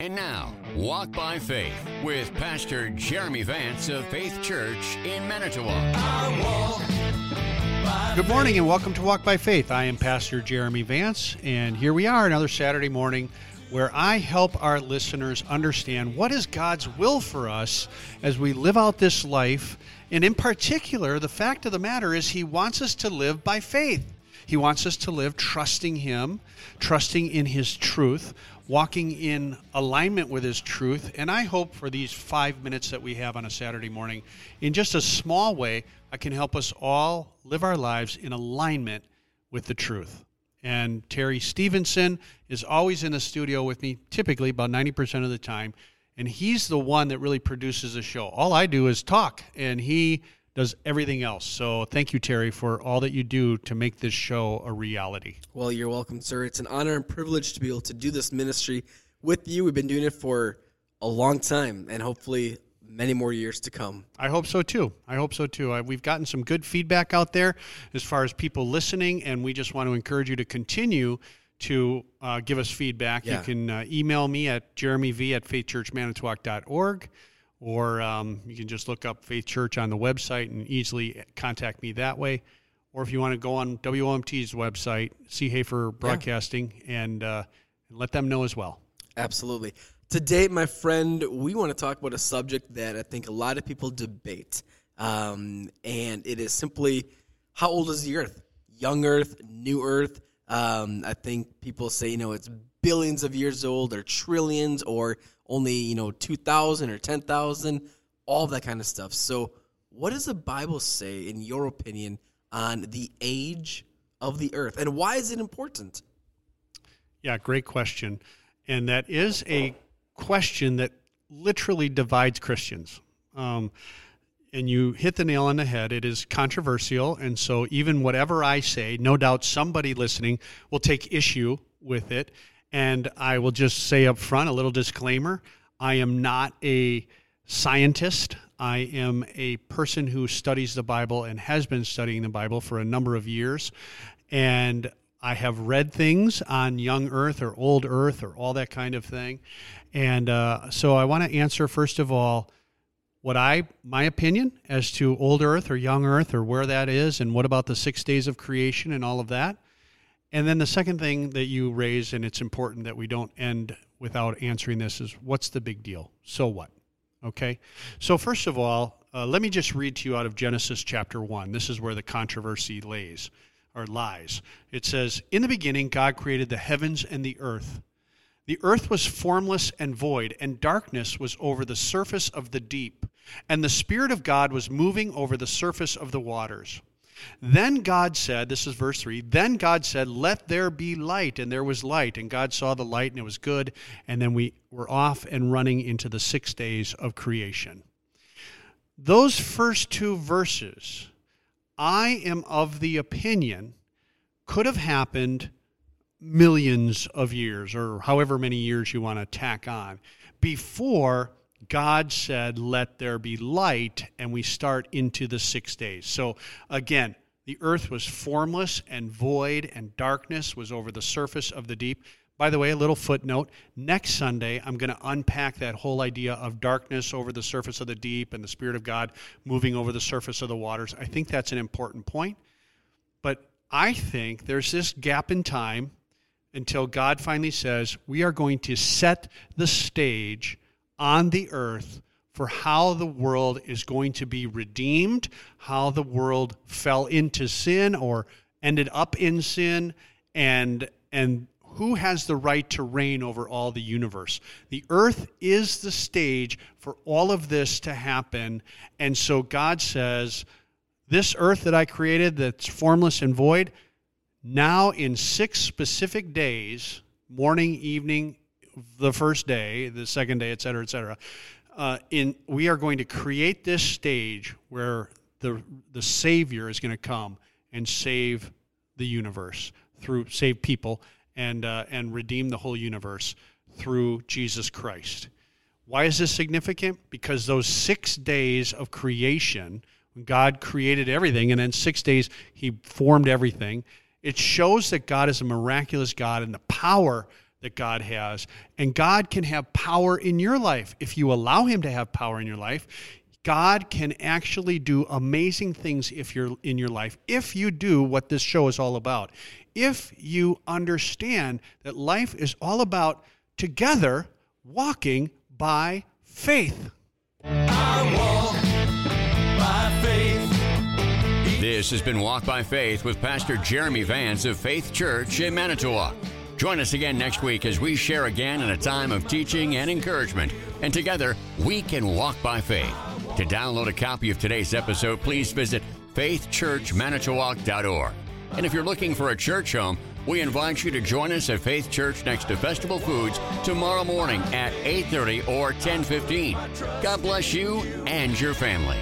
And now, Walk by Faith with Pastor Jeremy Vance of Faith Church in Manitowoc. Good morning and welcome to Walk by Faith. I am Pastor Jeremy Vance, and here we are another Saturday morning where I help our listeners understand what is God's will for us as we live out this life. And in particular, the fact of the matter is, He wants us to live by faith. He wants us to live trusting Him, trusting in His truth, walking in alignment with His truth. And I hope for these five minutes that we have on a Saturday morning, in just a small way, I can help us all live our lives in alignment with the truth. And Terry Stevenson is always in the studio with me, typically about 90% of the time. And he's the one that really produces the show. All I do is talk, and he does everything else. So thank you, Terry, for all that you do to make this show a reality. Well, you're welcome, sir. It's an honor and privilege to be able to do this ministry with you. We've been doing it for a long time and hopefully many more years to come. I hope so too. I hope so too. I, we've gotten some good feedback out there as far as people listening, and we just want to encourage you to continue to uh, give us feedback. Yeah. You can uh, email me at jeremyv at faithchurchmanitowoc.org or um, you can just look up Faith Church on the website and easily contact me that way. Or if you want to go on WOMT's website, Seehafer Broadcasting, and, uh, let them know as well. Absolutely. Today, my friend, we want to talk about a subject that I think a lot of people debate. Um, and it is simply how old is the earth? Young earth, new earth. Um, I think people say, you know, it's billions of years old or trillions or only, you know, 2,000 or 10,000, all that kind of stuff. So, what does the Bible say, in your opinion, on the age of the earth? And why is it important? Yeah, great question. And that is a question that literally divides Christians. Um, and you hit the nail on the head. It is controversial. And so, even whatever I say, no doubt somebody listening will take issue with it. And I will just say up front a little disclaimer I am not a scientist. I am a person who studies the Bible and has been studying the Bible for a number of years. And I have read things on young earth or old earth or all that kind of thing. And uh, so I want to answer, first of all, what I, my opinion as to old earth or young earth or where that is, and what about the six days of creation and all of that. And then the second thing that you raise, and it's important that we don't end without answering this, is what's the big deal? So what? Okay. So, first of all, uh, let me just read to you out of Genesis chapter 1. This is where the controversy lays or lies. It says, In the beginning, God created the heavens and the earth. The earth was formless and void, and darkness was over the surface of the deep, and the Spirit of God was moving over the surface of the waters. Then God said, this is verse 3, then God said, Let there be light, and there was light. And God saw the light, and it was good. And then we were off and running into the six days of creation. Those first two verses, I am of the opinion, could have happened millions of years, or however many years you want to tack on, before God said, Let there be light, and we start into the six days. So again, the earth was formless and void, and darkness was over the surface of the deep. By the way, a little footnote next Sunday, I'm going to unpack that whole idea of darkness over the surface of the deep and the Spirit of God moving over the surface of the waters. I think that's an important point. But I think there's this gap in time until God finally says, We are going to set the stage on the earth for how the world is going to be redeemed, how the world fell into sin or ended up in sin, and and who has the right to reign over all the universe. The earth is the stage for all of this to happen, and so God says, "This earth that I created, that's formless and void, now in six specific days, morning, evening, the first day, the second day, et cetera, et cetera. Uh, in we are going to create this stage where the the Savior is going to come and save the universe through save people and uh, and redeem the whole universe through Jesus Christ. Why is this significant? Because those six days of creation, when God created everything, and then six days He formed everything. It shows that God is a miraculous God, and the power that God has. And God can have power in your life if you allow Him to have power in your life. God can actually do amazing things if you're in your life if you do what this show is all about. If you understand that life is all about together walking by faith. This has been Walk by Faith with Pastor Jeremy Vance of Faith Church in Manitowoc. Join us again next week as we share again in a time of teaching and encouragement, and together we can walk by faith. To download a copy of today's episode, please visit faithchurchmanitowoc.org. And if you're looking for a church home, we invite you to join us at Faith Church next to Festival Foods tomorrow morning at 8:30 or 10:15. God bless you and your family.